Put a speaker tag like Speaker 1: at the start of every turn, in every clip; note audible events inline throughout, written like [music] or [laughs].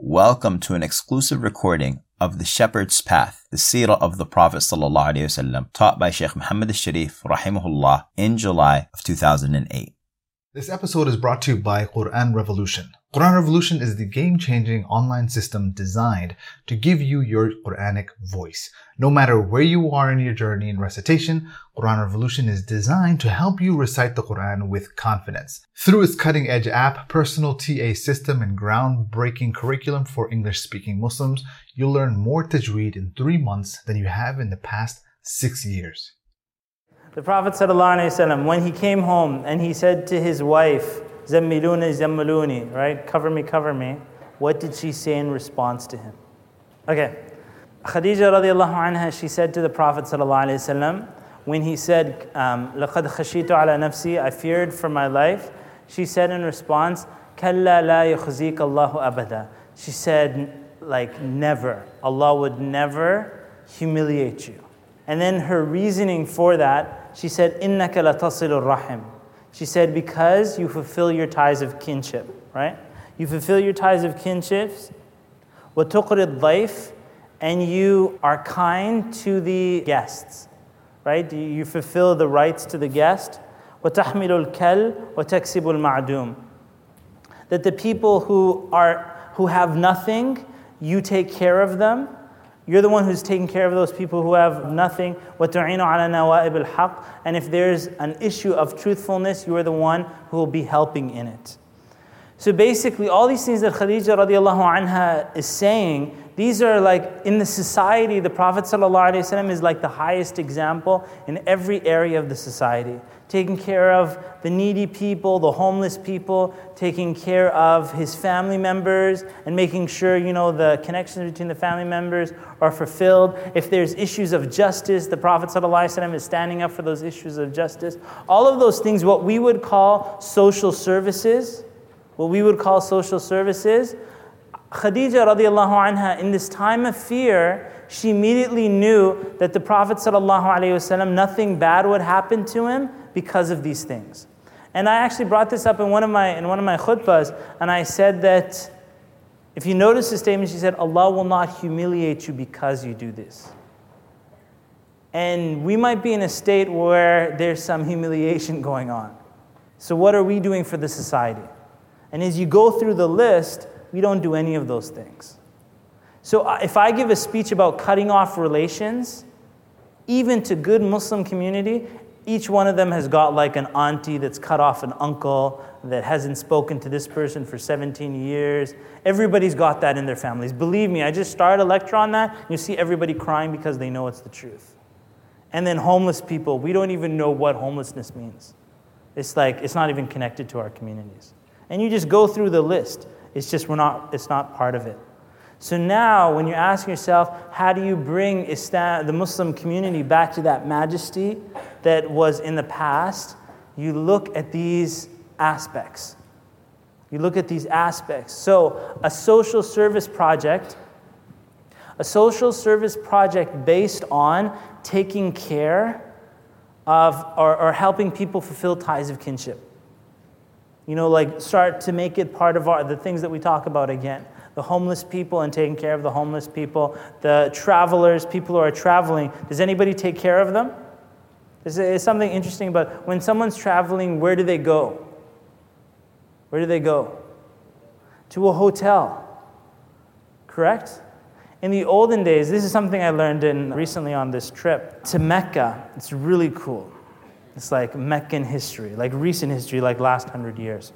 Speaker 1: Welcome to an exclusive recording of The Shepherd's Path, the seerah of the Prophet ﷺ, taught by Sheikh Muhammad al-Sharif, rahimahullah, in July of 2008.
Speaker 2: This episode is brought to you by Quran Revolution. Quran Revolution is the game-changing online system designed to give you your Quranic voice. No matter where you are in your journey in recitation, Quran Revolution is designed to help you recite the Quran with confidence. Through its cutting-edge app, personal TA system, and groundbreaking curriculum for English-speaking Muslims, you'll learn more tajweed in three months than you have in the past six years.
Speaker 3: The Prophet ﷺ, when he came home and he said to his wife, Zammiluni, Zammiluni, right? Cover me, cover me. What did she say in response to him? Okay. Khadija radiallahu anha, she said to the Prophet ﷺ, when he said, لَقَدْ خَشِيتُ عَلَى نَفْسِي I feared for my life, she said in response, كَلَّا لَا يُخْزِيكَ اللَّهُ أَبَدًا She said, like, never. Allah would never humiliate you. And then her reasoning for that, she said, إِنَّكَ لَتَصِلُ الرَّحِمِ she said, Because you fulfill your ties of kinship, right? You fulfill your ties of kinships. وَتُقْرِ الضَّيْفِ And you are kind to the guests, right? You fulfill the rights to the guest. وَتَحْمِلُ الْكَلْ وَتَكْسِبُ الْمَعْدُومِ That the people who, are, who have nothing, you take care of them you're the one who's taking care of those people who have nothing. وَتُعِينُ عَلَى نَوَائِبِ الْحَقِّ And if there's an issue of truthfulness, you are the one who will be helping in it. So basically, all these things that Khadija radiallahu anha is saying, these are like in the society, the Prophet ﷺ is like the highest example in every area of the society. Taking care of the needy people, the homeless people, taking care of his family members, and making sure you know the connections between the family members are fulfilled. If there's issues of justice, the Prophet ﷺ is standing up for those issues of justice. All of those things, what we would call social services, what we would call social services, Khadija radiallahu anha, in this time of fear, she immediately knew that the Prophet wasallam, nothing bad would happen to him because of these things. And I actually brought this up in one of my, in one of my khutbahs, and I said that if you notice the statement, she said, Allah will not humiliate you because you do this. And we might be in a state where there's some humiliation [laughs] going on. So, what are we doing for the society? And as you go through the list, we don't do any of those things. So uh, if I give a speech about cutting off relations, even to good Muslim community, each one of them has got like an auntie that's cut off an uncle that hasn't spoken to this person for 17 years. Everybody's got that in their families. Believe me, I just started a lecture on that. And you see everybody crying because they know it's the truth. And then homeless people, we don't even know what homelessness means. It's like it's not even connected to our communities. And you just go through the list. It's just we're not, it's not part of it. So now, when you're asking yourself, how do you bring Islam, the Muslim community back to that majesty that was in the past, you look at these aspects. You look at these aspects. So, a social service project, a social service project based on taking care of or, or helping people fulfill ties of kinship. You know, like start to make it part of our, the things that we talk about again. The homeless people and taking care of the homeless people, the travelers, people who are traveling. Does anybody take care of them? There's something interesting about when someone's traveling, where do they go? Where do they go? To a hotel. Correct? In the olden days, this is something I learned in recently on this trip to Mecca. It's really cool. It's like Meccan history, like recent history, like last hundred years.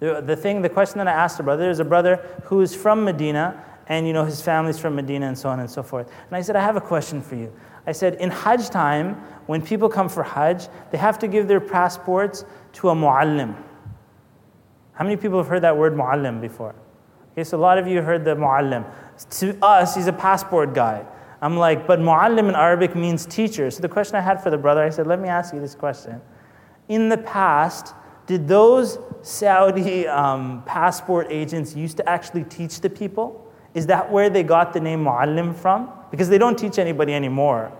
Speaker 3: The, thing, the question that I asked a brother is a brother who is from Medina, and you know his family's from Medina, and so on and so forth. And I said, I have a question for you. I said, in Hajj time, when people come for Hajj, they have to give their passports to a muallim. How many people have heard that word muallim before? Okay, so a lot of you heard the muallim. To us, he's a passport guy. I'm like, but mu'allim in Arabic means teacher. So the question I had for the brother, I said, let me ask you this question. In the past, did those Saudi um, passport agents used to actually teach the people? Is that where they got the name mu'allim from? Because they don't teach anybody anymore.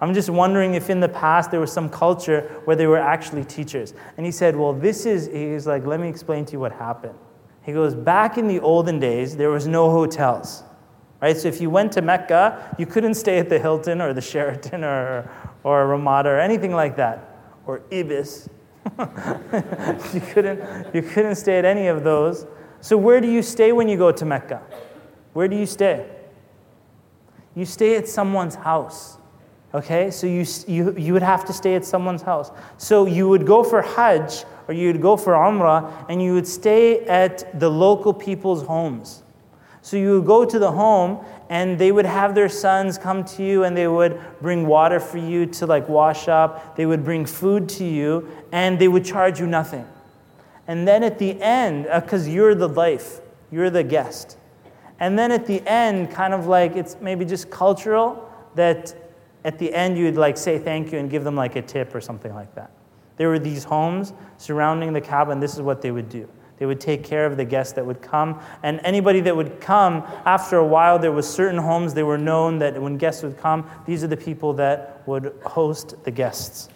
Speaker 3: I'm just wondering if in the past there was some culture where they were actually teachers. And he said, well, this is, he's like, let me explain to you what happened. He goes, Back in the olden days, there was no hotels. Right? So if you went to Mecca, you couldn't stay at the Hilton or the Sheraton or, or Ramada or anything like that, or Ibis. [laughs] you, couldn't, you couldn't stay at any of those. So where do you stay when you go to Mecca? Where do you stay? You stay at someone's house. Okay, so you, you, you would have to stay at someone's house. So you would go for Hajj or you would go for Umrah and you would stay at the local people's homes. So you would go to the home and they would have their sons come to you and they would bring water for you to like wash up. They would bring food to you and they would charge you nothing. And then at the end, because uh, you're the life, you're the guest. And then at the end, kind of like it's maybe just cultural that at the end you'd like say thank you and give them like a tip or something like that. There were these homes surrounding the Kaaba this is what they would do. They would take care of the guests that would come. And anybody that would come, after a while, there was certain homes, they were known that when guests would come, these are the people that would host the guests.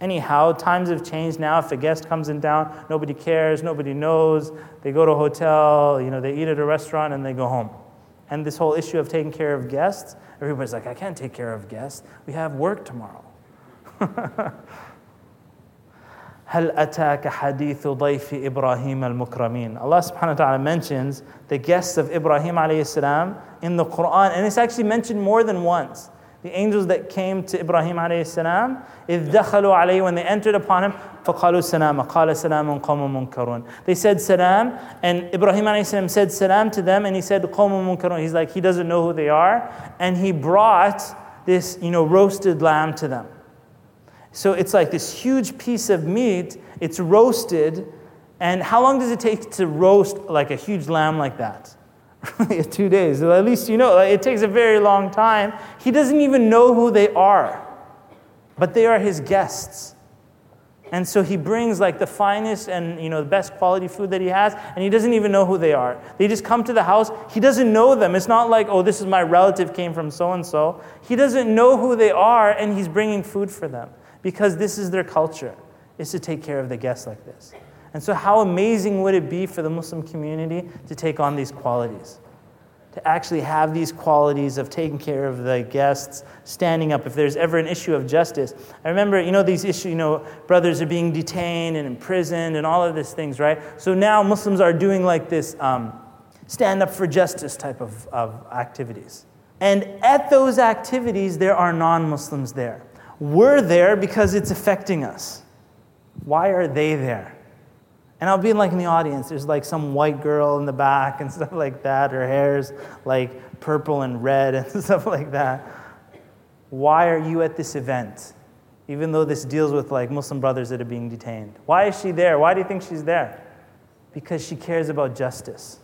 Speaker 3: Anyhow, times have changed now. If a guest comes in town, nobody cares, nobody knows. They go to a hotel, you know, they eat at a restaurant, and they go home. And this whole issue of taking care of guests, everybody's like, I can't take care of guests. We have work tomorrow. [laughs] هل أتاك حديث ضيف إبراهيم المكرمين Allah subhanahu wa ta'ala mentions the guests of Ibrahim alayhi salam in the Quran and it's actually mentioned more than once the angels that came to Ibrahim alayhi salam إذ دخلوا عليه when they entered upon him فقالوا سلام قال سلام قوم منكرون they said salam and Ibrahim alayhi salam said salam to them and he said قوم منكرون he's like he doesn't know who they are and he brought this you know roasted lamb to them so it's like this huge piece of meat, it's roasted. And how long does it take to roast like a huge lamb like that? [laughs] Two days. Well, at least you know, it takes a very long time. He doesn't even know who they are, but they are his guests. And so he brings like the finest and you know the best quality food that he has, and he doesn't even know who they are. They just come to the house. He doesn't know them. It's not like, oh, this is my relative came from so and so. He doesn't know who they are, and he's bringing food for them because this is their culture, is to take care of the guests like this. And so, how amazing would it be for the Muslim community to take on these qualities? To actually have these qualities of taking care of the guests, standing up if there's ever an issue of justice. I remember, you know, these issues, you know, brothers are being detained and imprisoned and all of these things, right? So now Muslims are doing like this um, stand up for justice type of, of activities. And at those activities, there are non Muslims there. We're there because it's affecting us. Why are they there? And I'll be like in the audience, there's like some white girl in the back and [laughs] stuff like that. Her hair's like purple and red and [laughs] stuff like that. Why are you at this event? Even though this deals with like Muslim brothers that are being detained. Why is she there? Why do you think she's there? Because she cares about justice.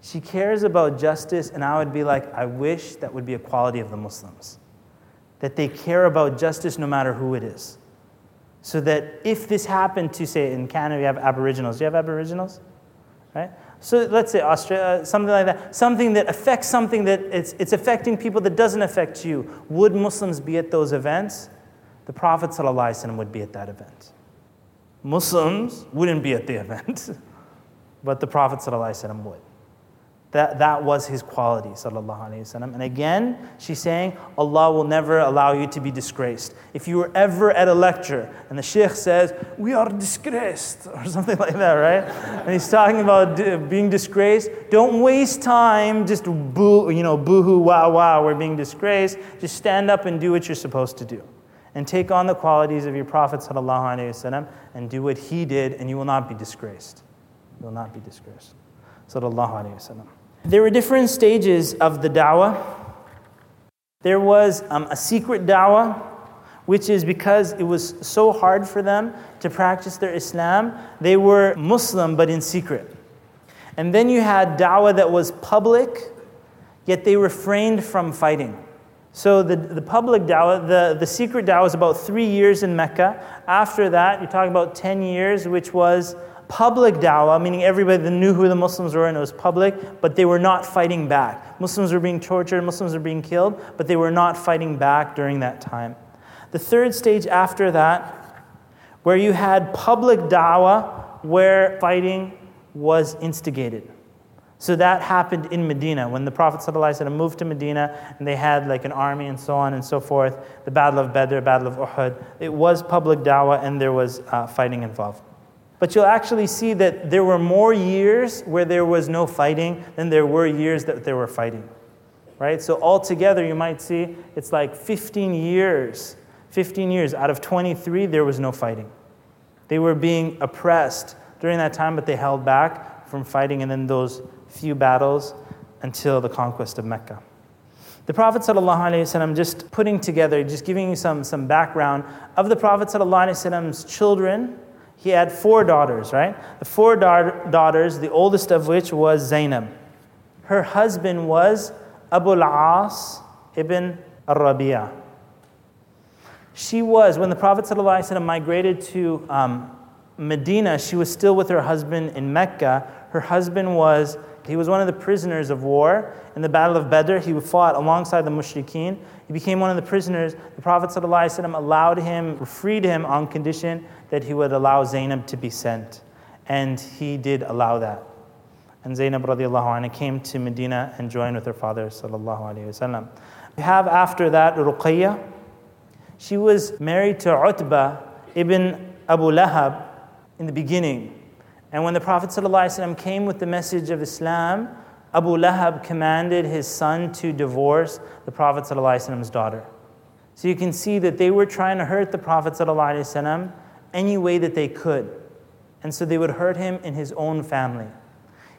Speaker 3: She cares about justice, and I would be like, I wish that would be a quality of the Muslims that they care about justice no matter who it is. So that if this happened to, say, in Canada, we have Aboriginals. Do you have Aboriginals? Right? So let's say Australia, uh, something like that, something that affects something that it's, it's affecting people that doesn't affect you. Would Muslims be at those events? The Prophet would be at that event. Muslims wouldn't be at the event, [laughs] but the Prophet would. That, that was his quality, sallallahu alayhi wasallam. And again, she's saying, Allah will never allow you to be disgraced. If you were ever at a lecture and the sheikh says, We are disgraced, [laughs] or something like that, right? And he's talking about being disgraced, don't waste time just boo, you know, boo hoo, wow, wow, we're being disgraced. Just stand up and do what you're supposed to do. And take on the qualities of your Prophet sallallahu alayhi wasallam and do what he did, and you will not be disgraced. You will not be disgraced. Sallallahu alayhi wasallam. There were different stages of the da'wah. There was um, a secret da'wah, which is because it was so hard for them to practice their Islam, they were Muslim but in secret. And then you had da'wah that was public, yet they refrained from fighting. So the, the public da'wah, the, the secret da'wah was about three years in Mecca. After that, you're talking about 10 years, which was public dawah, meaning everybody knew who the Muslims were and it was public, but they were not fighting back. Muslims were being tortured, Muslims were being killed, but they were not fighting back during that time. The third stage after that, where you had public dawah, where fighting was instigated. So that happened in Medina when the Prophet ﷺ moved to Medina and they had like an army and so on and so forth. The Battle of Badr, Battle of Uhud. It was public dawah and there was uh, fighting involved. But you'll actually see that there were more years where there was no fighting than there were years that there were fighting. Right? So altogether, you might see it's like 15 years. 15 years out of 23, there was no fighting. They were being oppressed during that time, but they held back from fighting, and then those few battles until the conquest of Mecca. The Prophet ﷺ, just putting together, just giving you some, some background of the Prophet ﷺ's children, he had four daughters, right? The four da- daughters, the oldest of which was Zainab. Her husband was Abu al-As ibn al-Rabi'ah. She was, when the Prophet ﷺ migrated to um, Medina, she was still with her husband in Mecca. Her husband was he was one of the prisoners of war. In the Battle of Badr, he fought alongside the mushrikeen. He became one of the prisoners. The Prophet ﷺ allowed him, freed him on condition that he would allow Zainab to be sent. And he did allow that. And Zainab radiallahu anha came to Medina and joined with her father sallallahu alayhi wasallam. We have after that Ruqayya. She was married to Utbah ibn Abu Lahab in the beginning. And when the Prophet ﷺ came with the message of Islam, Abu Lahab commanded his son to divorce the Prophet ﷺ's daughter. So you can see that they were trying to hurt the Prophet ﷺ any way that they could. And so they would hurt him in his own family.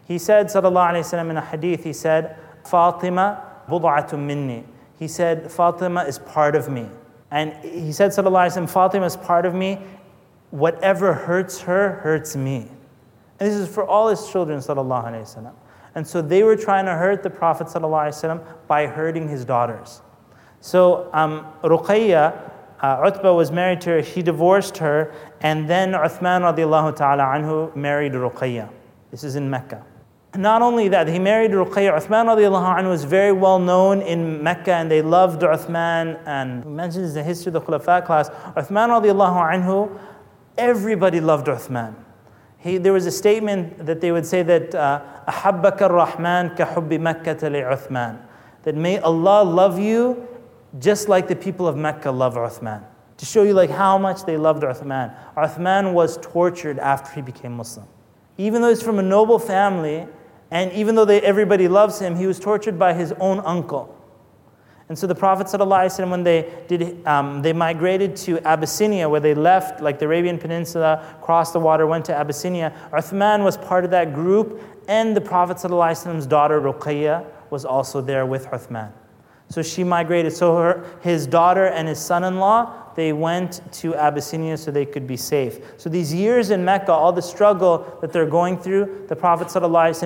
Speaker 3: He said, ﷺ, in a hadith, he said, Fatima bud'atun minni. He said, Fatima is part of me. And he said, ﷺ, Fatima is part of me. Whatever hurts her, hurts me. And this is for all his children, sallallahu alayhi wasallam. And so they were trying to hurt the Prophet sallallahu by hurting his daughters. So um, Ruqayya, uh, Utbah was married to her, he divorced her, and then Uthman radiallahu ta'ala anhu married Ruqayya. This is in Mecca. Not only that, he married Ruqayya. Uthman radiallahu anhu was very well known in Mecca and they loved Uthman. And he mentions the history of the Khulafa class. Uthman radiallahu anhu, everybody loved Uthman. He, there was a statement that they would say that أحبك الرحمن كحب مكة لعثمان that may Allah love you just like the people of Mecca love Uthman. To show you like how much they loved Uthman. Uthman was tortured after he became Muslim. Even though he's from a noble family, and even though they, everybody loves him, he was tortured by his own uncle. And so the Prophet ﷺ, when they did, um, they migrated to Abyssinia, where they left, like the Arabian Peninsula, crossed the water, went to Abyssinia. Uthman was part of that group, and the Prophet ﷺ's daughter Ruqayya was also there with Uthman. So she migrated. So her, his daughter and his son-in-law, they went to Abyssinia so they could be safe. So these years in Mecca, all the struggle that they're going through, the Prophet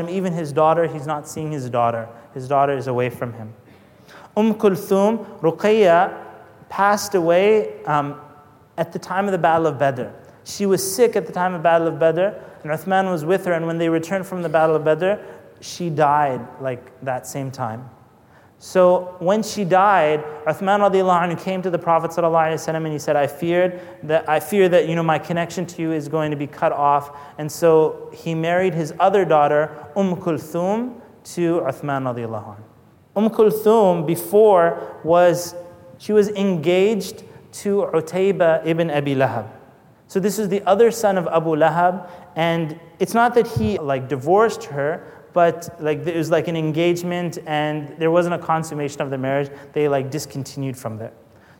Speaker 3: even his daughter, he's not seeing his daughter. His daughter is away from him. Umm Kulthum, Ruqayya, passed away um, at the time of the Battle of Badr. She was sick at the time of Battle of Badr, and Uthman was with her, and when they returned from the Battle of Badr, she died like that same time. So when she died, Uthman radiallahu anhu came to the Prophet ﷺ and he said, I feared that I fear that you know my connection to you is going to be cut off. And so he married his other daughter, Umm Kulthum, to Uthman radiallahu anhu. Umm Kulthum before was, she was engaged to Utayba ibn Abi Lahab. So this is the other son of Abu Lahab, and it's not that he like divorced her, but like it was like an engagement and there wasn't a consummation of the marriage. They like discontinued from there.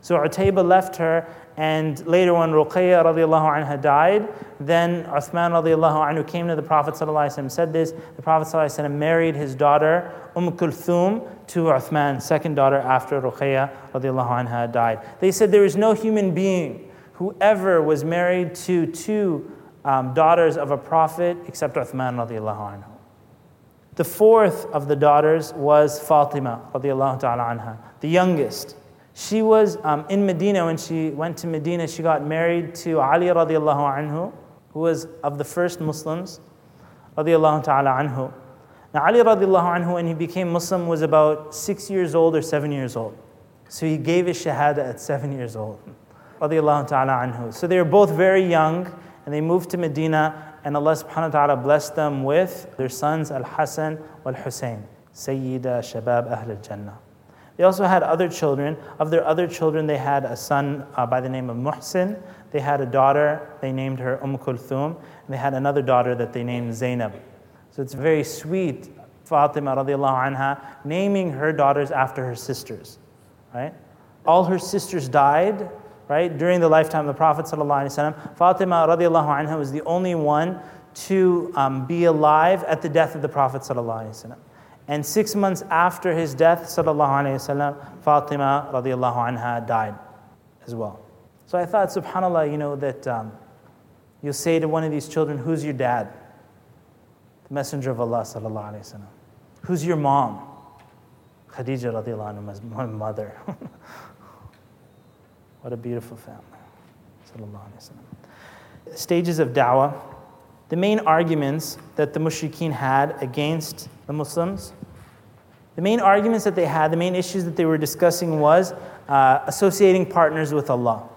Speaker 3: So Utayba left her, and later when Ruqayya radiallahu anha died, then Uthman radiallahu anhu came to the Prophet ﷺ, said this. The Prophet married his daughter Umm Kulthum to Uthman, second daughter after Ruqayya radiallahu anha died. They said there is no human being who ever was married to two um, daughters of a prophet except Uthman radiallahu anhu. The fourth of the daughters was Fatima ta'ala anha, the youngest. She was um, in Medina when she went to Medina. She got married to Ali radiallahu anhu, who was of the first Muslims ta'ala anhu. Now, Ali radiallahu anhu, when he became Muslim, was about six years old or seven years old. So he gave his shahada at seven years old. Ta'ala anhu. So they were both very young and they moved to Medina and Allah subhanahu wa ta'ala blessed them with their sons Al Hassan wal Hussein, Sayyida Shabab Ahl al Jannah. They also had other children. Of their other children, they had a son uh, by the name of Muhsin. They had a daughter, they named her Umm Kulthum. And they had another daughter that they named Zainab. So it's very sweet, Fatima radiallahu anha, naming her daughters after her sisters, right? All her sisters died, right, during the lifetime of the Prophet ﷺ. Fatima radiallahu anha was the only one to um, be alive at the death of the Prophet. And six months after his death, sallallahu wasallam, Fatima radiallahu anha died as well. So I thought, subhanAllah, you know, that um, you'll say to one of these children, Who's your dad? The Messenger of Allah, sallallahu. Who's your mom? Khadija radiallahu anha, my [laughs] mother. [laughs] what a beautiful family. Stages of da'wah. The main arguments that the mushrikeen had against the Muslims, the main arguments that they had, the main issues that they were discussing was uh, associating partners with Allah.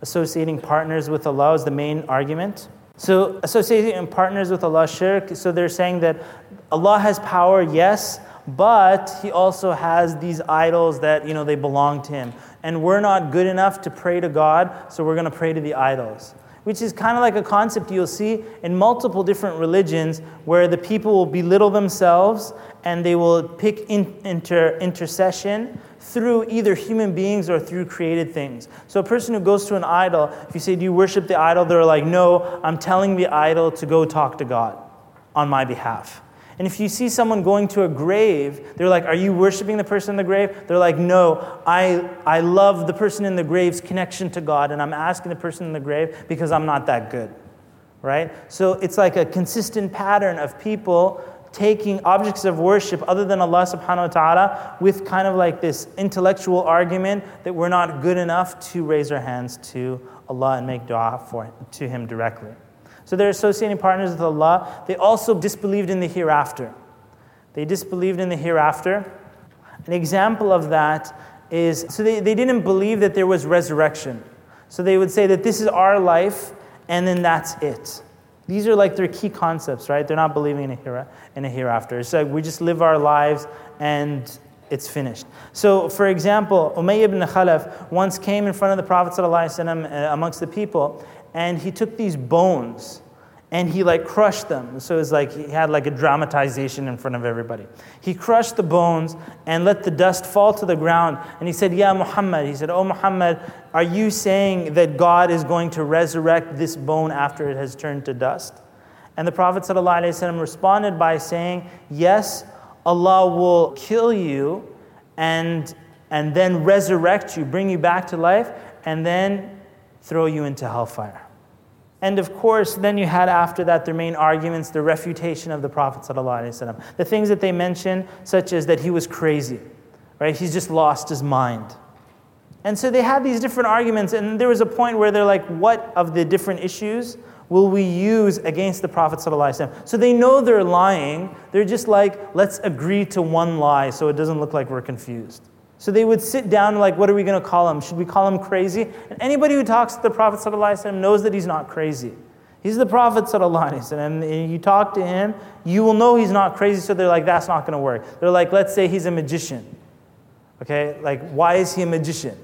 Speaker 3: Associating partners with Allah is the main argument. So, associating partners with Allah, shirk, so they're saying that Allah has power, yes, but He also has these idols that, you know, they belong to Him. And we're not good enough to pray to God, so we're going to pray to the idols which is kind of like a concept you'll see in multiple different religions where the people will belittle themselves and they will pick in, inter, intercession through either human beings or through created things. So, a person who goes to an idol, if you say, Do you worship the idol? They're like, No, I'm telling the idol to go talk to God on my behalf. And if you see someone going to a grave, they're like, Are you worshiping the person in the grave? They're like, No, I, I love the person in the grave's connection to God, and I'm asking the person in the grave because I'm not that good. Right? So it's like a consistent pattern of people taking objects of worship other than Allah subhanahu wa ta'ala with kind of like this intellectual argument that we're not good enough to raise our hands to Allah and make dua for, to Him directly. So they're associating partners with Allah. They also disbelieved in the hereafter. They disbelieved in the hereafter. An example of that is so they, they didn't believe that there was resurrection. So they would say that this is our life and then that's it. These are like their key concepts, right? They're not believing in a, here, in a hereafter. It's like we just live our lives and it's finished. So, for example, Umayyah ibn Khalaf once came in front of the Prophet uh, amongst the people, and he took these bones and he like crushed them. So it was like he had like a dramatization in front of everybody. He crushed the bones and let the dust fall to the ground. And he said, Yeah, Muhammad. He said, Oh, Muhammad, are you saying that God is going to resurrect this bone after it has turned to dust? And the Prophet ﷺ responded by saying, Yes, Allah will kill you and, and then resurrect you, bring you back to life, and then throw you into hellfire. And of course, then you had after that their main arguments, the refutation of the Prophet. ﷺ. The things that they mentioned, such as that he was crazy, right? He's just lost his mind. And so they had these different arguments, and there was a point where they're like, what of the different issues will we use against the Prophet? ﷺ? So they know they're lying. They're just like, let's agree to one lie so it doesn't look like we're confused. So they would sit down, like, what are we going to call him? Should we call him crazy? And anybody who talks to the Prophet ﷺ knows that he's not crazy. He's the Prophet ﷺ, and you talk to him, you will know he's not crazy. So they're like, that's not going to work. They're like, let's say he's a magician. Okay, like, why is he a magician?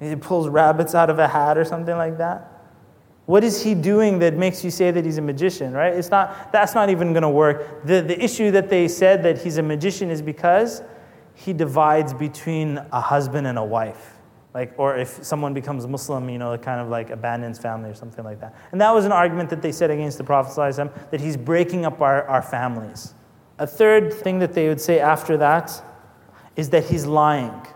Speaker 3: He pulls rabbits out of a hat or something like that. What is he doing that makes you say that he's a magician, right? It's not, that's not even going to work. The, the issue that they said that he's a magician is because he divides between a husband and a wife. Like, or if someone becomes Muslim, you know, it kind of like abandons family or something like that. And that was an argument that they said against the Prophet that he's breaking up our, our families. A third thing that they would say after that is that he's lying.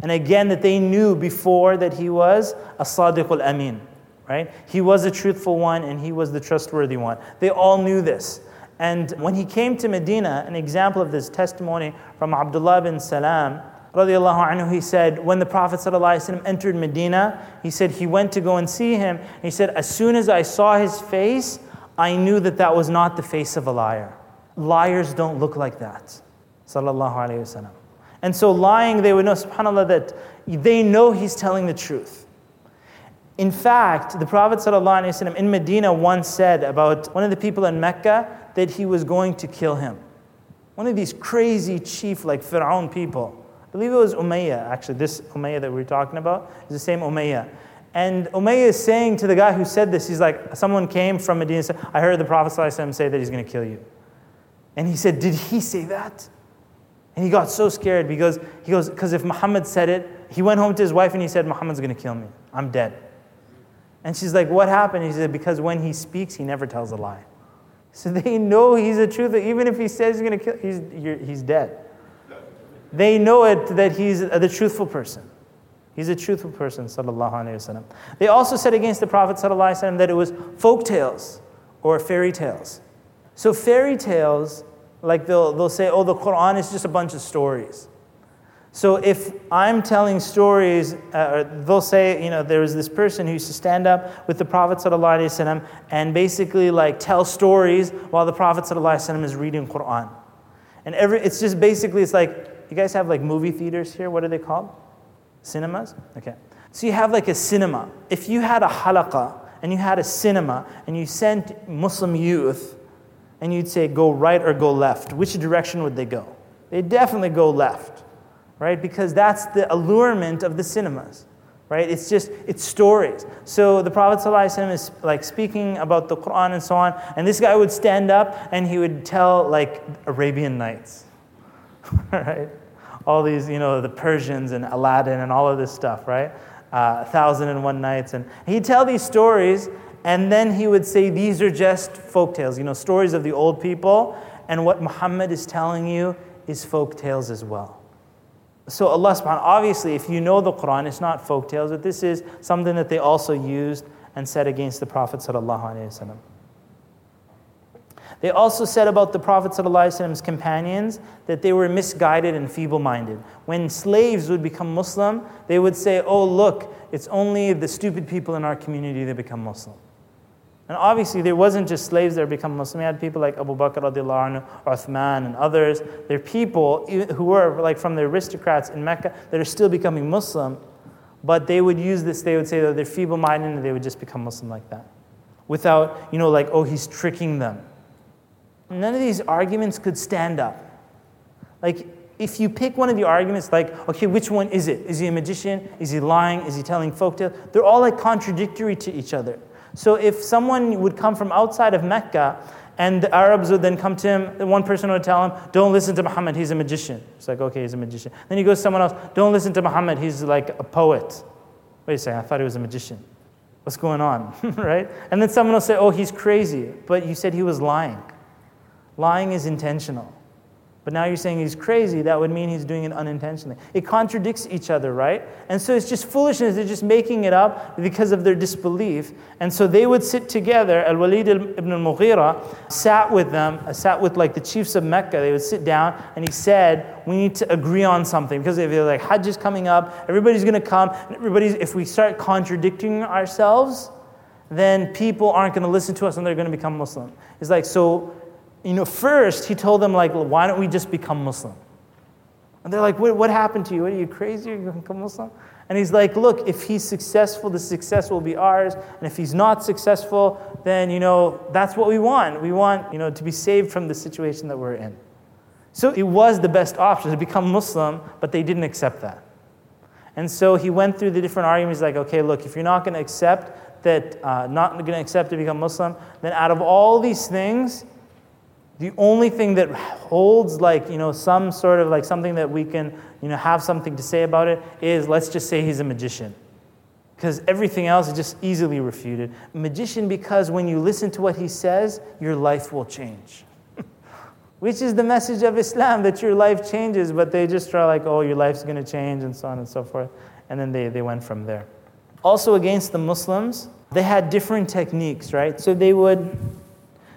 Speaker 3: And again, that they knew before that he was a Sadiq al Amin, right? He was a truthful one and he was the trustworthy one. They all knew this. And when he came to Medina, an example of this testimony from Abdullah bin Salam, radiallahu he said, when the Prophet ﷺ entered Medina, he said he went to go and see him. He said, as soon as I saw his face, I knew that that was not the face of a liar. Liars don't look like that. Sallallahu alayhi wasallam. And so lying, they would know, subhanAllah, that they know he's telling the truth. In fact, the Prophet ﷺ in Medina once said about one of the people in Mecca that he was going to kill him. One of these crazy chief, like Fir'aun people. I believe it was Umayyah, actually. This Umayyah that we're talking about is the same Umayyah. And Umayyah is saying to the guy who said this, he's like, someone came from Medina and said, I heard the Prophet say that he's going to kill you. And he said, Did he say that? And he got so scared because he goes, because if Muhammad said it, he went home to his wife and he said, Muhammad's going to kill me. I'm dead. And she's like, What happened? He said, Because when he speaks, he never tells a lie. So they know he's a truth. Even if he says he's going to kill, he's, he's dead. They know it that he's the truthful person. He's a truthful person, sallallahu alayhi wasallam. They also said against the Prophet sallallahu alayhi wasallam that it was folk tales or fairy tales. So fairy tales, like they'll, they'll say, oh, the Quran is just a bunch of stories. So if I'm telling stories, uh, they'll say, you know, there was this person who used to stand up with the Prophet ﷺ and basically like tell stories while the Prophet ﷺ is reading Quran. And every, it's just basically, it's like, you guys have like movie theaters here? What are they called? Cinemas? Okay. So you have like a cinema. If you had a halaqa and you had a cinema and you sent Muslim youth and you'd say go right or go left, which direction would they go? They'd definitely go left, right? Because that's the allurement of the cinemas, right? It's just, it's stories. So the Prophet ﷺ is like speaking about the Quran and so on, and this guy would stand up and he would tell like Arabian Nights, [laughs] right? all these, you know, the Persians and Aladdin and all of this stuff, right? Uh, Thousand and One Nights. And he'd tell these stories, and then he would say, These are just folk tales, you know, stories of the old people. And what Muhammad is telling you is folk tales as well. So Allah subhanahu obviously, if you know the Quran, it's not folk tales, but this is something that they also used and said against the Prophet. They also said about the Prophet ﷺ's companions that they were misguided and feeble minded. When slaves would become Muslim, they would say, Oh, look, it's only the stupid people in our community that become Muslim. And obviously, there wasn't just slaves that become Muslim. We had people like Abu Bakr, anhu, Uthman, and others. They're people who were like from the aristocrats in Mecca that are still becoming Muslim, but they would use this, they would say that they're feeble minded and they would just become Muslim like that. Without, you know, like, oh, he's tricking them none of these arguments could stand up. Like, if you pick one of the arguments, like, okay, which one is it? Is he a magician? Is he lying? Is he telling folktales? They're all like contradictory to each other. So if someone would come from outside of Mecca and the Arabs would then come to him, one person would tell him, Don't listen to Muhammad, he's a magician. It's like, okay, he's a magician. Then he goes to someone else, Don't listen to Muhammad, he's like a poet. Wait a second, I thought he was a magician. What's going on? [laughs] right? And then someone will say, Oh, he's crazy, but you said he was lying. Lying is intentional. But now you're saying he's crazy, that would mean he's doing it unintentionally. It contradicts each other, right? And so it's just foolishness. They're just making it up because of their disbelief. And so they would sit together. Al Walid ibn al Mughira sat with them, uh, sat with like the chiefs of Mecca. They would sit down and he said, We need to agree on something. Because if they're like, Hajj is coming up, everybody's going to come. And everybody's, if we start contradicting ourselves, then people aren't going to listen to us and they're going to become Muslim. It's like, so you know, first he told them, like, why don't we just become Muslim? And they're like, what, what happened to you? What, are you crazy? Are you going to become Muslim? And he's like, look, if he's successful, the success will be ours. And if he's not successful, then, you know, that's what we want. We want, you know, to be saved from the situation that we're in. So it was the best option to become Muslim, but they didn't accept that. And so he went through the different arguments like, okay, look, if you're not going to accept that, uh, not going to accept to become Muslim, then out of all these things, the only thing that holds like you know some sort of like something that we can you know have something to say about it is let's just say he's a magician. Because everything else is just easily refuted. Magician because when you listen to what he says your life will change. [laughs] Which is the message of islam that your life changes but they just try like oh your life's going to change and so on and so forth. And then they, they went from there. Also against the muslims they had different techniques right? So they would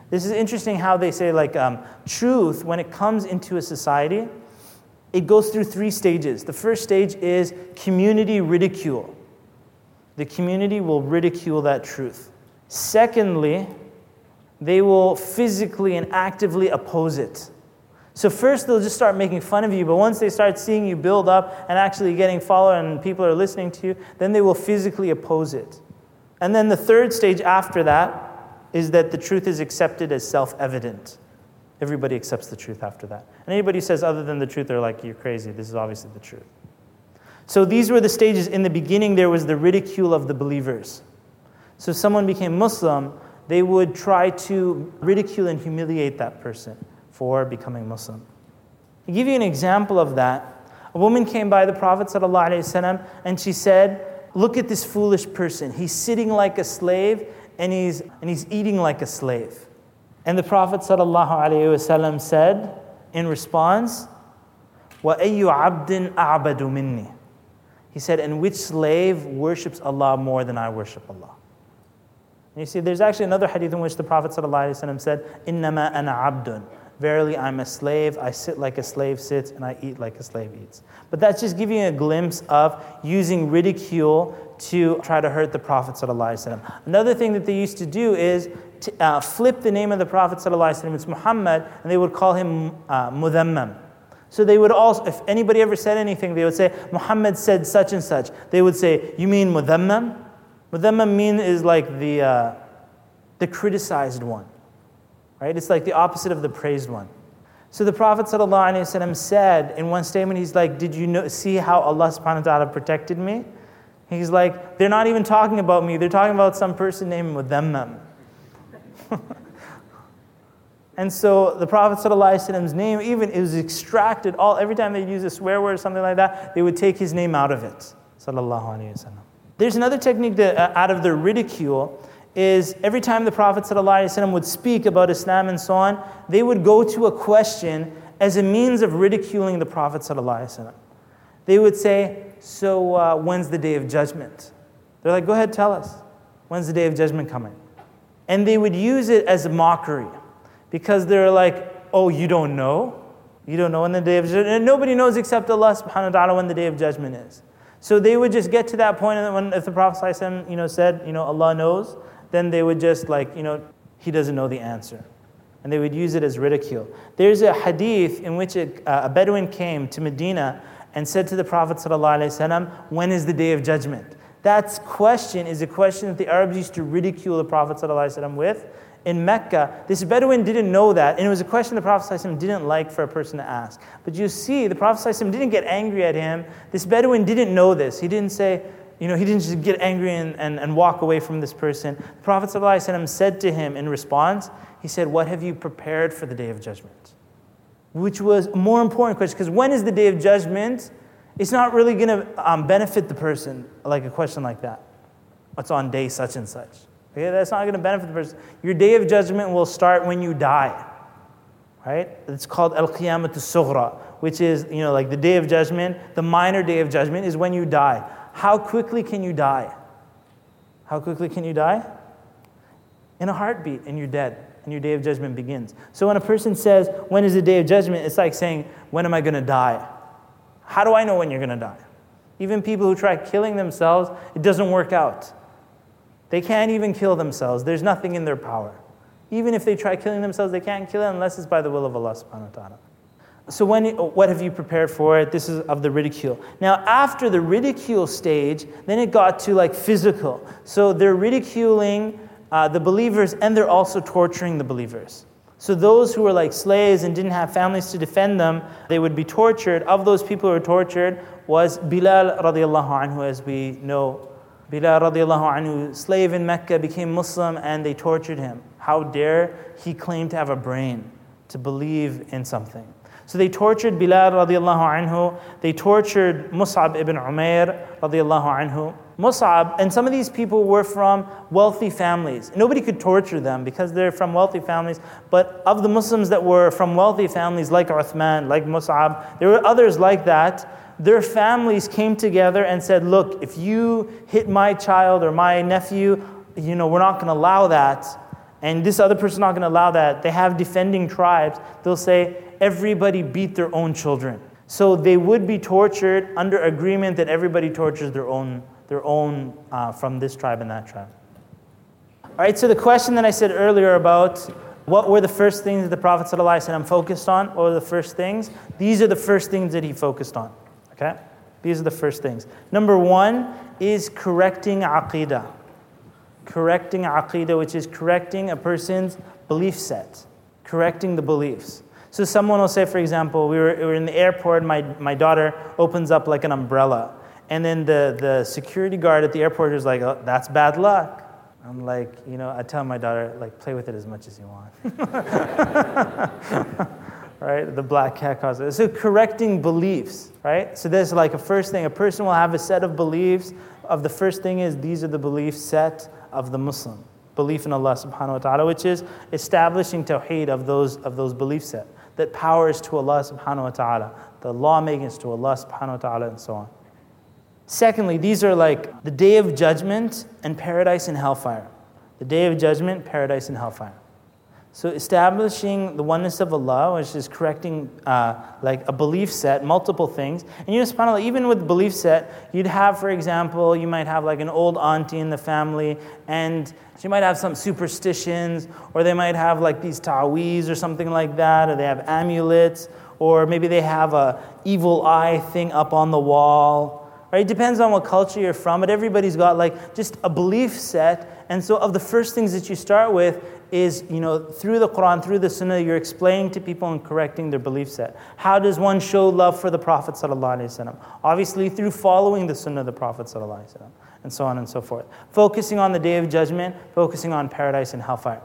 Speaker 3: this is interesting how they say, like, um, truth, when it comes into a society, it goes through three stages. The first stage is community ridicule. The community will ridicule that truth. Secondly, they will physically and actively oppose it. So, first, they'll just start making fun of you, but once they start seeing you build up and actually getting followed and people are listening to you, then they will physically oppose it. And then the third stage after that is that the truth is accepted as self evident. Everybody accepts the truth after that. And anybody who says other than the truth, they're like, you're crazy. This is obviously the truth. So these were the stages. In the beginning, there was the ridicule of the believers. So if someone became Muslim, they would try to ridicule and humiliate that person for becoming Muslim. To give you an example of that, a woman came by the Prophet and she said, Look at this foolish person. He's sitting like a slave and he's, and he's eating like a slave. And the Prophet ﷺ said in response, وَأَيُّ عَبْدٍ أَعْبَدُ مِنِّي He said, and which slave worships Allah more than I worship Allah? And you see, there's actually another hadith in which the Prophet ﷺ said, إِنَّمَا أَنَا عَبْدٌ Verily, I'm a slave. I sit like a slave sits, and I eat like a slave eats. But that's just giving you a glimpse of using ridicule to try to hurt the Prophet. Another thing that they used to do is to, uh, flip the name of the Prophet. It's Muhammad, and they would call him uh, Mudhammam. So they would also, if anybody ever said anything, they would say, Muhammad said such and such. They would say, You mean Mudhammam? Mudhammam mean is like the, uh, the criticized one. Right? It's like the opposite of the praised one. So the Prophet said in one statement, he's like, Did you know, see how Allah subhanahu wa ta'ala protected me? He's like, they're not even talking about me. They're talking about some person named Mudhammam. [laughs] and so the Prophet Prophet's name, even it was extracted all every time they use a swear word or something like that, they would take his name out of it. There's another technique that, uh, out of the ridicule is every time the Prophet ﷺ would speak about Islam and so on, they would go to a question as a means of ridiculing the Prophet. ﷺ. They would say, so, uh, when's the day of judgment? They're like, Go ahead, tell us. When's the day of judgment coming? And they would use it as a mockery because they're like, Oh, you don't know? You don't know when the day of judgment And nobody knows except Allah subhanahu wa ta'ala when the day of judgment is. So they would just get to that point, and when if the Prophet ﷺ, you know, said, you know, Allah knows, then they would just like, you know, he doesn't know the answer. And they would use it as ridicule. There's a hadith in which a, a Bedouin came to Medina and said to the Prophet, ﷺ, When is the day of judgment? That question is a question that the Arabs used to ridicule the Prophet ﷺ with. In Mecca, this Bedouin didn't know that, and it was a question the Prophet ﷺ didn't like for a person to ask. But you see, the Prophet ﷺ didn't get angry at him. This Bedouin didn't know this. He didn't say, you know, he didn't just get angry and, and, and walk away from this person. The Prophet ﷺ said to him in response, he said, What have you prepared for the day of judgment? Which was a more important question, because when is the day of judgment? It's not really going to um, benefit the person, like a question like that. What's on day such and such? Okay, that's not going to benefit the person. Your day of judgment will start when you die. Right? It's called Al Qiyamah Sughra, which is, you know, like the day of judgment. The minor day of judgment is when you die. How quickly can you die? How quickly can you die? In a heartbeat, and you're dead, and your day of judgment begins. So when a person says, When is the day of judgment? it's like saying, When am I going to die? How do I know when you're going to die? Even people who try killing themselves, it doesn't work out. They can't even kill themselves. There's nothing in their power. Even if they try killing themselves, they can't kill it unless it's by the will of Allah subhanahu wa ta'ala. So, when, what have you prepared for it? This is of the ridicule. Now, after the ridicule stage, then it got to like physical. So, they're ridiculing uh, the believers and they're also torturing the believers. So, those who were like slaves and didn't have families to defend them, they would be tortured. Of those people who were tortured was Bilal radiallahu anhu, as we know. Bilal radiallahu anhu, slave in Mecca, became Muslim and they tortured him. How dare he claim to have a brain, to believe in something. So they tortured Bilal radiallahu anhu. They tortured Mus'ab ibn Umair radiallahu anhu. Mus'ab, and some of these people were from wealthy families. Nobody could torture them because they're from wealthy families. But of the Muslims that were from wealthy families, like Uthman, like Mus'ab, there were others like that. Their families came together and said, Look, if you hit my child or my nephew, you know, we're not going to allow that. And this other person's not going to allow that. They have defending tribes. They'll say, everybody beat their own children. So they would be tortured under agreement that everybody tortures their own, their own uh, from this tribe and that tribe. All right, so the question that I said earlier about what were the first things that the Prophet ﷺ focused on? What were the first things? These are the first things that he focused on. Okay? These are the first things. Number one is correcting aqidah. correcting aqidah, which is correcting a person's belief set, correcting the beliefs. So someone will say, for example, we were, we were in the airport, my, my daughter opens up like an umbrella. And then the, the security guard at the airport is like, oh, that's bad luck. I'm like, you know, I tell my daughter, like, play with it as much as you want. [laughs] right? The black cat causes. So correcting beliefs, right? So there's like a first thing. A person will have a set of beliefs. Of the first thing is these are the belief set of the Muslim. Belief in Allah subhanahu wa ta'ala, which is establishing tawheed of those of those belief set. That power is to Allah subhanahu wa ta'ala. The lawmaking is to Allah subhanahu wa ta'ala and so on. Secondly, these are like the day of judgment and paradise and hellfire. The day of judgment, paradise and hellfire. So establishing the oneness of Allah, which is correcting uh, like a belief set, multiple things. And you know, subhanAllah, even with belief set, you'd have, for example, you might have like an old auntie in the family, and she might have some superstitions, or they might have like these ta'weez or something like that, or they have amulets, or maybe they have a evil eye thing up on the wall Right? It depends on what culture you're from, but everybody's got like just a belief set. And so, of the first things that you start with is, you know, through the Quran, through the Sunnah, you're explaining to people and correcting their belief set. How does one show love for the Prophet? Obviously, through following the Sunnah of the Prophet, and so on and so forth. Focusing on the day of judgment, focusing on paradise and hellfire.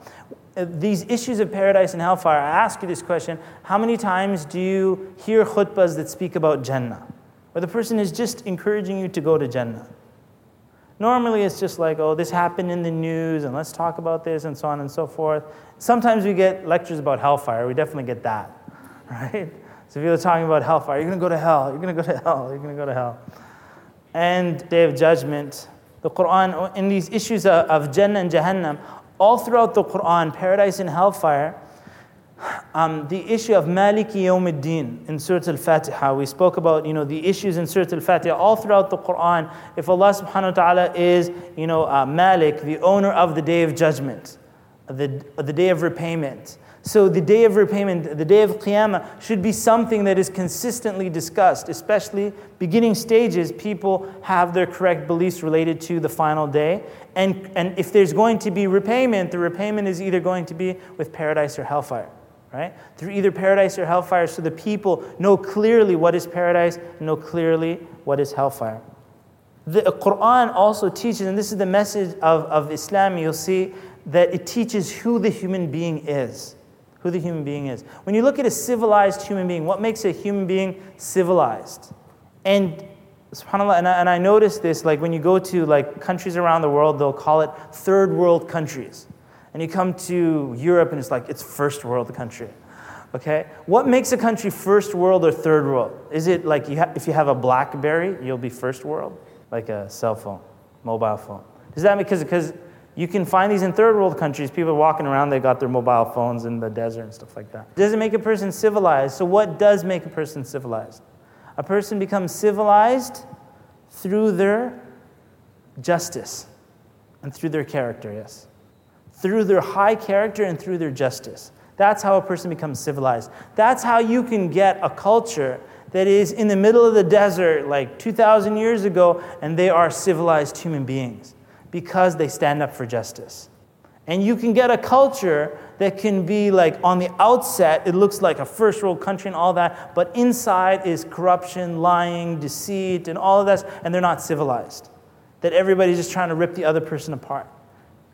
Speaker 3: Uh, these issues of paradise and hellfire, I ask you this question how many times do you hear khutbahs that speak about Jannah? Where the person is just encouraging you to go to Jannah. Normally, it's just like, oh, this happened in the news, and let's talk about this, and so on and so forth. Sometimes we get lectures about hellfire. We definitely get that, [laughs] right? So if you're talking about hellfire, you're going to go to hell, you're going to go to [laughs] hell, you're going to go to hell. And Day of Judgment, the Quran, in these issues of Jannah and Jahannam, all throughout the Quran, paradise and hellfire, um, the issue of Maliki Yawmiddin in Surah Al-Fatiha. We spoke about, you know, the issues in Surah Al-Fatiha all throughout the Quran. If Allah subhanahu wa ta'ala is, you know, uh, Malik, the owner of the day of judgment, the, the day of repayment. So the day of repayment, the day of Qiyamah should be something that is consistently discussed, especially beginning stages, people have their correct beliefs related to the final day. And, and if there's going to be repayment, the repayment is either going to be with paradise or hellfire right? Through either paradise or hellfire, so the people know clearly what is paradise, know clearly what is hellfire. The uh, Quran also teaches, and this is the message of, of Islam, you'll see that it teaches who the human being is. Who the human being is. When you look at a civilized human being, what makes a human being civilized? And subhanAllah, and I, and I noticed this, like when you go to like countries around the world, they'll call it third world countries and you come to Europe and it's like it's first world country. Okay? What makes a country first world or third world? Is it like you ha- if you have a Blackberry, you'll be first world? Like a cell phone, mobile phone. Does that because because you can find these in third world countries, people walking around, they got their mobile phones in the desert and stuff like that. Does it make a person civilized? So what does make a person civilized? A person becomes civilized through their justice and through their character, yes through their high character and through their justice. That's how a person becomes civilized. That's how you can get a culture that is in the middle of the desert like 2,000 years ago, and they are civilized human beings because they stand up for justice. And you can get a culture that can be like on the outset, it looks like a first world country and all that, but inside is corruption, lying, deceit, and all of that, and they're not civilized. That everybody's just trying to rip the other person apart.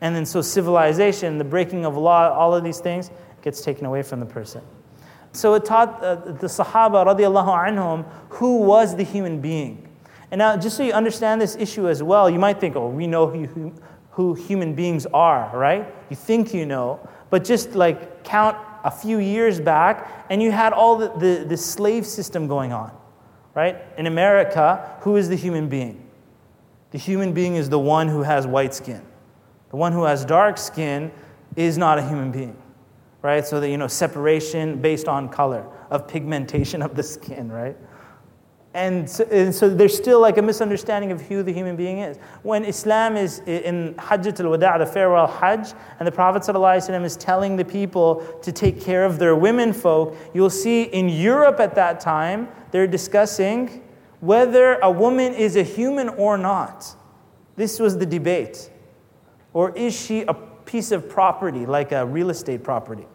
Speaker 3: And then so civilization, the breaking of law, all of these things gets taken away from the person. So it taught uh, the Sahaba radiallahu anhum who was the human being. And now, just so you understand this issue as well, you might think, oh, we know who, who human beings are, right? You think you know, but just like count a few years back, and you had all the, the, the slave system going on, right? In America, who is the human being? The human being is the one who has white skin. The one who has dark skin is not a human being, right? So that, you know, separation based on color, of pigmentation of the skin, right? And so, and so, there's still like a misunderstanding of who the human being is. When Islam is in Hajjat al Wada', the farewell Hajj, and the Prophet ﷺ is telling the people to take care of their women folk, you'll see in Europe at that time, they're discussing whether a woman is a human or not. This was the debate Or is she a piece of property, like a real estate property,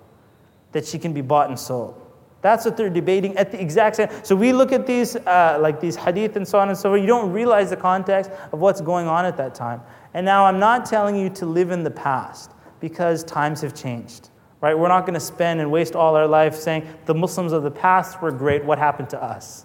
Speaker 3: that she can be bought and sold? That's what they're debating at the exact same. So we look at these, uh, like these hadith and so on and so forth. You don't realize the context of what's going on at that time. And now I'm not telling you to live in the past because times have changed. Right? We're not going to spend and waste all our life saying the Muslims of the past were great. What happened to us?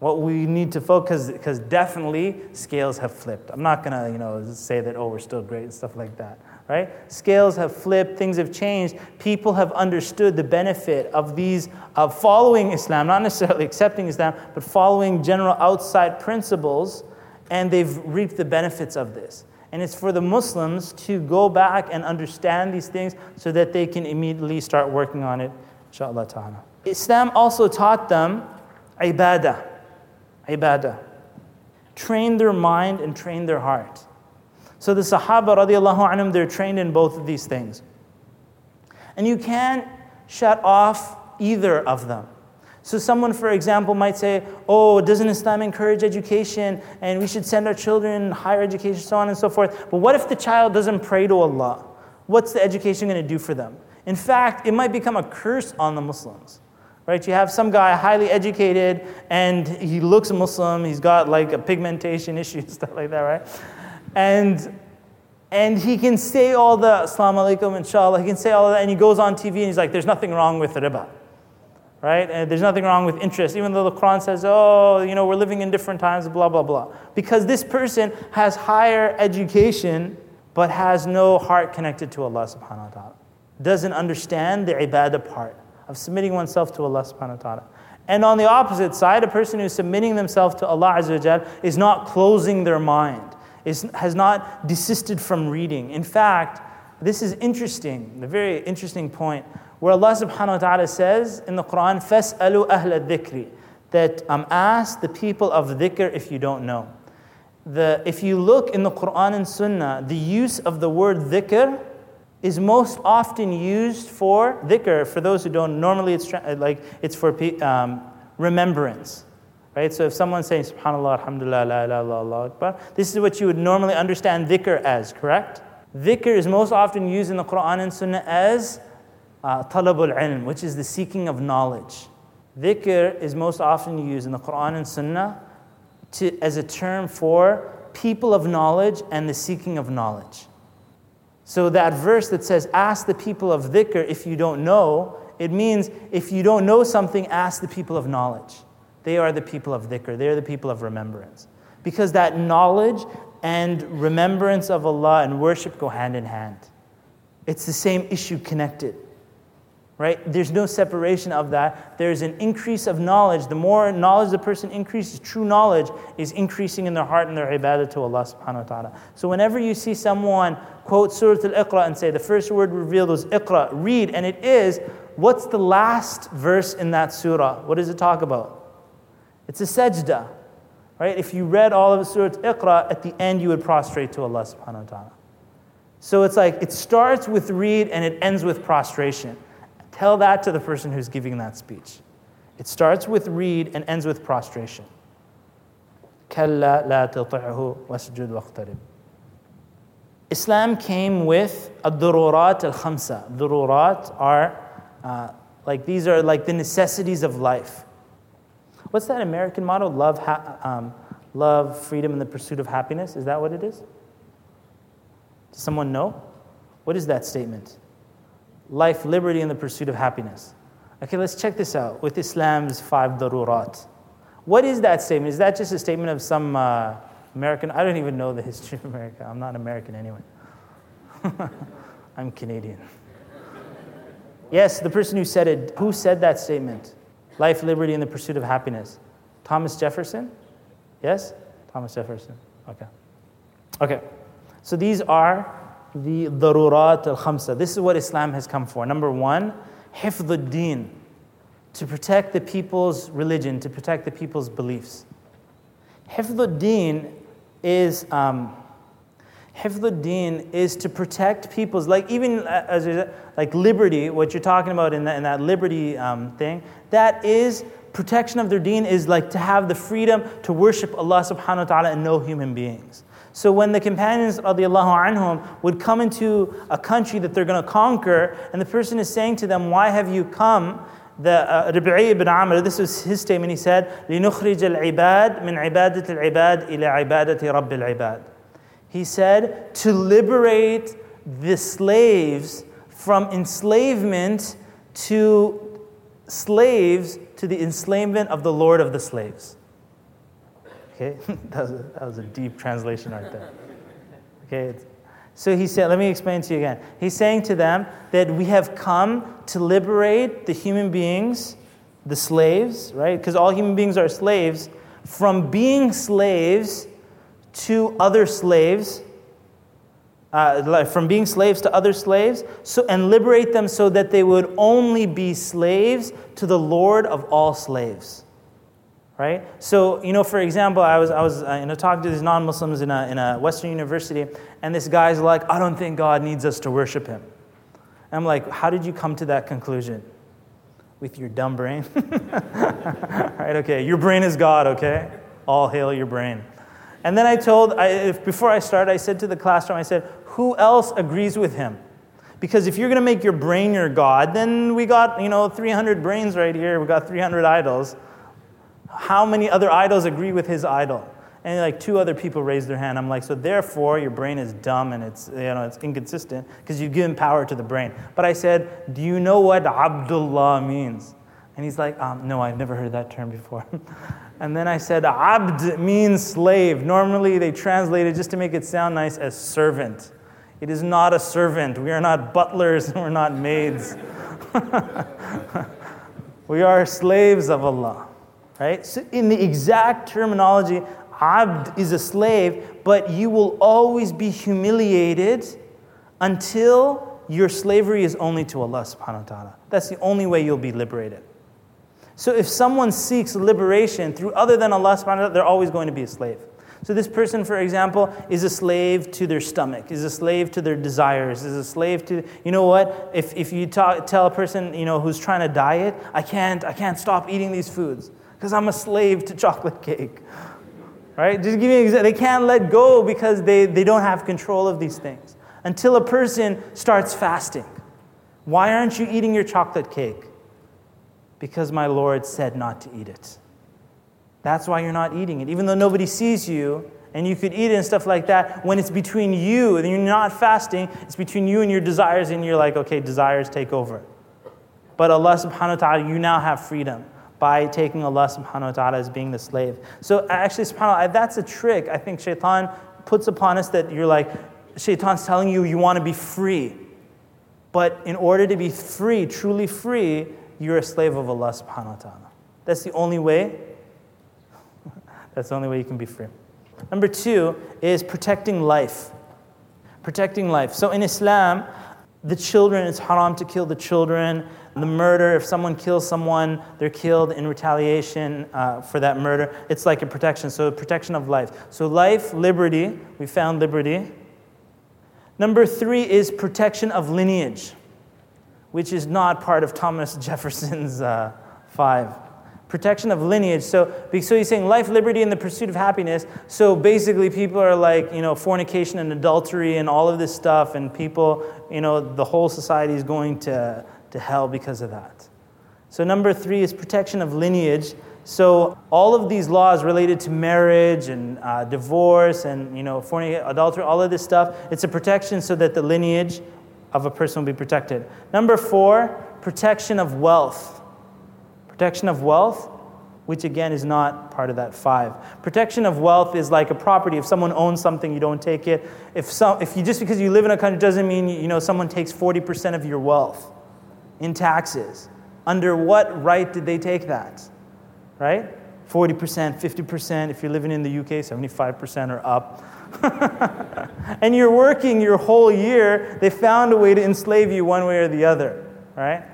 Speaker 3: What we need to focus, because definitely scales have flipped. I'm not to, you know, say that oh we're still great and stuff like that right? Scales have flipped, things have changed. People have understood the benefit of these, of following Islam, not necessarily [laughs] accepting Islam, but following general outside principles, and they've reaped the benefits of this. And it's for the Muslims to go back and understand these things so that they can immediately start working on it, inshallah ta'ala. Islam also taught them ibadah, ibadah. Train their mind and train their heart. So the Sahaba radiallahu anhum, they're trained in both of these things. And you can't shut off either of them. So someone, for example, might say, oh, doesn't Islam encourage education and we should send our children higher education, so on and so forth. But what if the child doesn't pray to Allah? What's the education going to do for them? In fact, it might become a curse on the Muslims. Right? You have some guy highly educated and he looks Muslim, he's got like a pigmentation [laughs] issue, stuff like that, right? And, and he can say all the Assalamu alaikum, inshallah, he can say all that, and he goes on TV and he's like, there's nothing wrong with riba. Right? And there's nothing wrong with interest, even though the Quran says, oh, you know, we're living in different times, blah, blah, blah. Because this person has higher education, but has no heart connected to Allah subhanahu wa ta'ala. Doesn't understand the ibadah part of submitting oneself to Allah subhanahu wa ta'ala. And on the opposite side, a person who's submitting themselves to Allah Azza is not closing their mind is, has not desisted from reading. In fact, this is interesting, a very interesting point, where Allah subhanahu wa ta'ala says in the Quran, فَاسْأَلُوا أَهْلَ الذِّكْرِ that um, ask the people of dhikr if you don't know. The, if you look in the Quran and Sunnah, the use of the word dhikr is most often used for dhikr. For those who don't, normally it's like it's for um, remembrance. Right? So if someone's saying Subhanallah, Alhamdulillah, La ilaha illallah, Akbar, this is what you would normally understand dhikr as, correct? Dhikr is most often used in the Quran and Sunnah as uh, talabul ilm, which is the seeking of knowledge. Dhikr is most often used in the Quran and Sunnah to, as a term for people of knowledge and the seeking of knowledge. So that verse that says, Ask the people of dhikr if you don't know, it means if you don't know something, ask the people of knowledge. They are the people of dhikr, they are the people of remembrance. Because that knowledge and remembrance of Allah and worship go hand in hand. It's the same issue connected. Right? There's no separation of that. There's an increase of knowledge. The more knowledge the person increases, true knowledge is increasing in their heart and their ibadah to Allah subhanahu wa ta'ala. So whenever you see someone quote Surah Al-Iqra and say the first word revealed was Iqra, read, and it is, what's the last verse in that surah? What does it talk about? It's a sajda. Right? If you read all of Surah Iqra, at the end you would prostrate to Allah subhanahu wa ta'ala. So it's like it starts with read and it ends with prostration. Tell that to the person who's giving that speech. It starts with read and ends with prostration. Islam came with ad-dururat al-khamsa. Dururat are uh, like these are like the necessities of life. What's that American motto? Love, ha- um, love, freedom, and the pursuit of happiness. Is that what it is? Does someone know? What is that statement? Life, liberty, and the pursuit of happiness. Okay, let's check this out with Islam's five darurat. What is that statement? Is that just a statement of some uh, American? I don't even know the history of America. I'm not American anyway. [laughs] I'm Canadian. Yes, the person who said it, who said that statement? Life, liberty, and the pursuit of happiness. Thomas Jefferson? Yes? Thomas Jefferson. Okay. Okay. So these are the darurat al khamsa. This is what Islam has come for. Number one, hifdud to protect the people's religion, to protect the people's beliefs. Hifdud is. Um, Hifdud is to protect people's, like even uh, as like liberty, what you're talking about in that, in that liberty um, thing, that is protection of their deen is like to have the freedom to worship Allah subhanahu wa ta'ala and no human beings. So when the companions radiallahu anhum would come into a country that they're going to conquer, and the person is saying to them, Why have you come? The uh, Rabi'i ibn Amr, this was his statement, he said, لِنُخْرِجَ الْعِبَادِ مِنْ عِبَادَةِ الْعِبَادِ إِلَى عِبَادَةِ رَبِّ الْعِبَادِ He said, to liberate the slaves from enslavement to slaves to the enslavement of the Lord of the slaves. Okay, [laughs] that was, a, that was a deep translation right there. Okay, so he said, let me explain to you again. He's saying to them that we have come to liberate the human beings, the slaves, right? Because all human beings are slaves, from being slaves to other slaves, uh, from being slaves to other slaves, so, and liberate them so that they would only be slaves to the Lord of all slaves right? So, you know, for example, I was, I was uh, you know, talking to these non Muslims in a, in a Western university, and this guy's like, I don't think God needs us to worship him. And I'm like, how did you come to that conclusion? With your dumb brain? [laughs] right, okay, your brain is God, okay? All hail your brain. And then I told, I, if, before I started, I said to the classroom, I said, who else agrees with him? Because if you're going to make your brain your God, then we got, you know, 300 brains right here. We got 300 idols how many other idols agree with his idol? And like two other people raised their hand. I'm like, so therefore your brain is dumb and it's you know it's inconsistent because you've given power to the brain. But I said, do you know what Abdullah means? And he's like, um, no, I've never heard that term before. [laughs] and then I said, Abd means slave. Normally they translate it just to make it sound nice as servant. It is not a servant. We are not butlers and [laughs] we're not maids. [laughs] we are slaves of Allah. Right? So in the exact terminology, abd is a slave, but you will always be humiliated until your slavery is only to Allah subhanahu wa ta'ala. That's the only way you'll be liberated. So if someone seeks liberation through other than Allah subhanahu wa ta'ala, they're always going to be a slave. So this person, for example, is a slave to their stomach, is a slave to their desires, is a slave to, you know what? If, if you talk, tell a person, you know, who's trying to diet, I can't, I can't stop eating these foods because I'm a slave to chocolate cake. Right? Just give you an example. They can't let go because they, they don't have control of these things. Until a person starts fasting. Why aren't you eating your chocolate cake? Because my Lord said not to eat it. That's why you're not eating it. Even though nobody sees you and you could eat it and stuff like that, when it's between you and you're not fasting, it's between you and your desires, and you're like, okay, desires take over. But Allah subhanahu wa ta'ala, you now have freedom by taking Allah subhanahu wa ta'ala as being the slave. So actually, subhanAllah, that's a trick I think shaitan puts upon us that you're like, shaitan's telling you you want to be free. But in order to be free, truly free, you're a slave of Allah subhanahu wa ta'ala. That's the only way. [laughs] That's the only way you can be free. Number two is protecting life. Protecting life. So in Islam, the children, it's haram to kill the children. The murder, if someone kills someone, they're killed in retaliation uh, for that murder. It's like a protection, so protection of life. So, life, liberty, we found liberty. Number three is protection of lineage, which is not part of Thomas [laughs] Jefferson's uh, five. Protection of lineage. So, so he's saying life, liberty, and the pursuit of happiness. So basically, people are like, you know, fornication and adultery and all of this stuff, and people, you know, the whole society is going to to hell because of that. So, number three is protection of lineage. So, all of these laws related to marriage and uh, divorce and, you know, fornication, adultery, all of this stuff, it's a protection so that the lineage of a person will be protected. Number four, protection of wealth. Protection of wealth, which again is not part of that five. Protection of wealth is like a property. If someone owns something, you don't take it. If, some, if you just because you live in a country doesn't mean you know someone takes 40% of your wealth in taxes. Under what right did they take that? Right? 40%, 50%, if you're living in the UK, 75% or up. [laughs] and you're working your whole year, they found a way to enslave you one way or the other, right?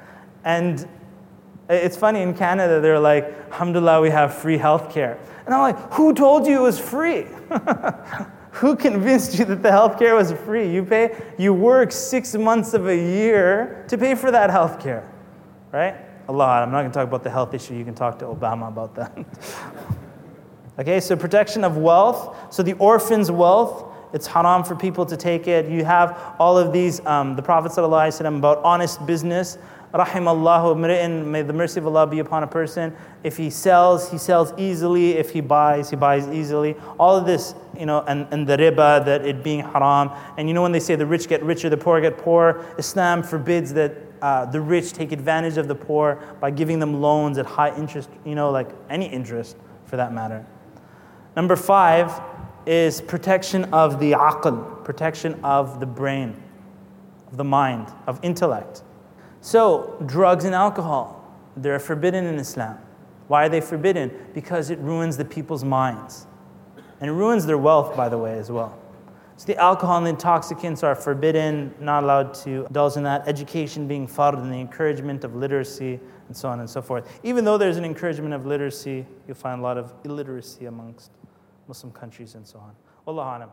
Speaker 3: And it's funny in Canada, they're like, Alhamdulillah, we have free health care. And I'm like, who told you it was free? [laughs] Who convinced you that the health care was free? You pay, you work six months of a year to pay for that health care, right? A lot. I'm not going to talk about the health issue. You can talk to Obama about that. [laughs] okay, so protection of wealth. So the orphan's wealth, it's haram for people to take it. You have all of these, um, the Prophet ﷺ about honest business. Rahimallahu mri'in, may the mercy of Allah be upon a person. If he sells, he sells easily. If he buys, he buys easily. All of this, you know, and, and the riba, that it being haram. And you know when they say the rich get richer, the poor get poor, Islam forbids that uh, the rich take advantage of the poor by giving them loans at high interest, you know, like any interest for that matter. Number five is protection of the aql, protection of the brain, of the mind, of intellect. So, drugs and alcohol, they're forbidden in Islam. Why are they forbidden? Because it ruins the people's minds. And ruins their wealth, by the way, as well. So, the alcohol and the intoxicants are forbidden, not allowed to indulge in that. Education being fard and the encouragement of literacy, and so on and so forth. Even though there's an encouragement of literacy, you'll find a lot of illiteracy amongst Muslim countries and so on. Wallahu.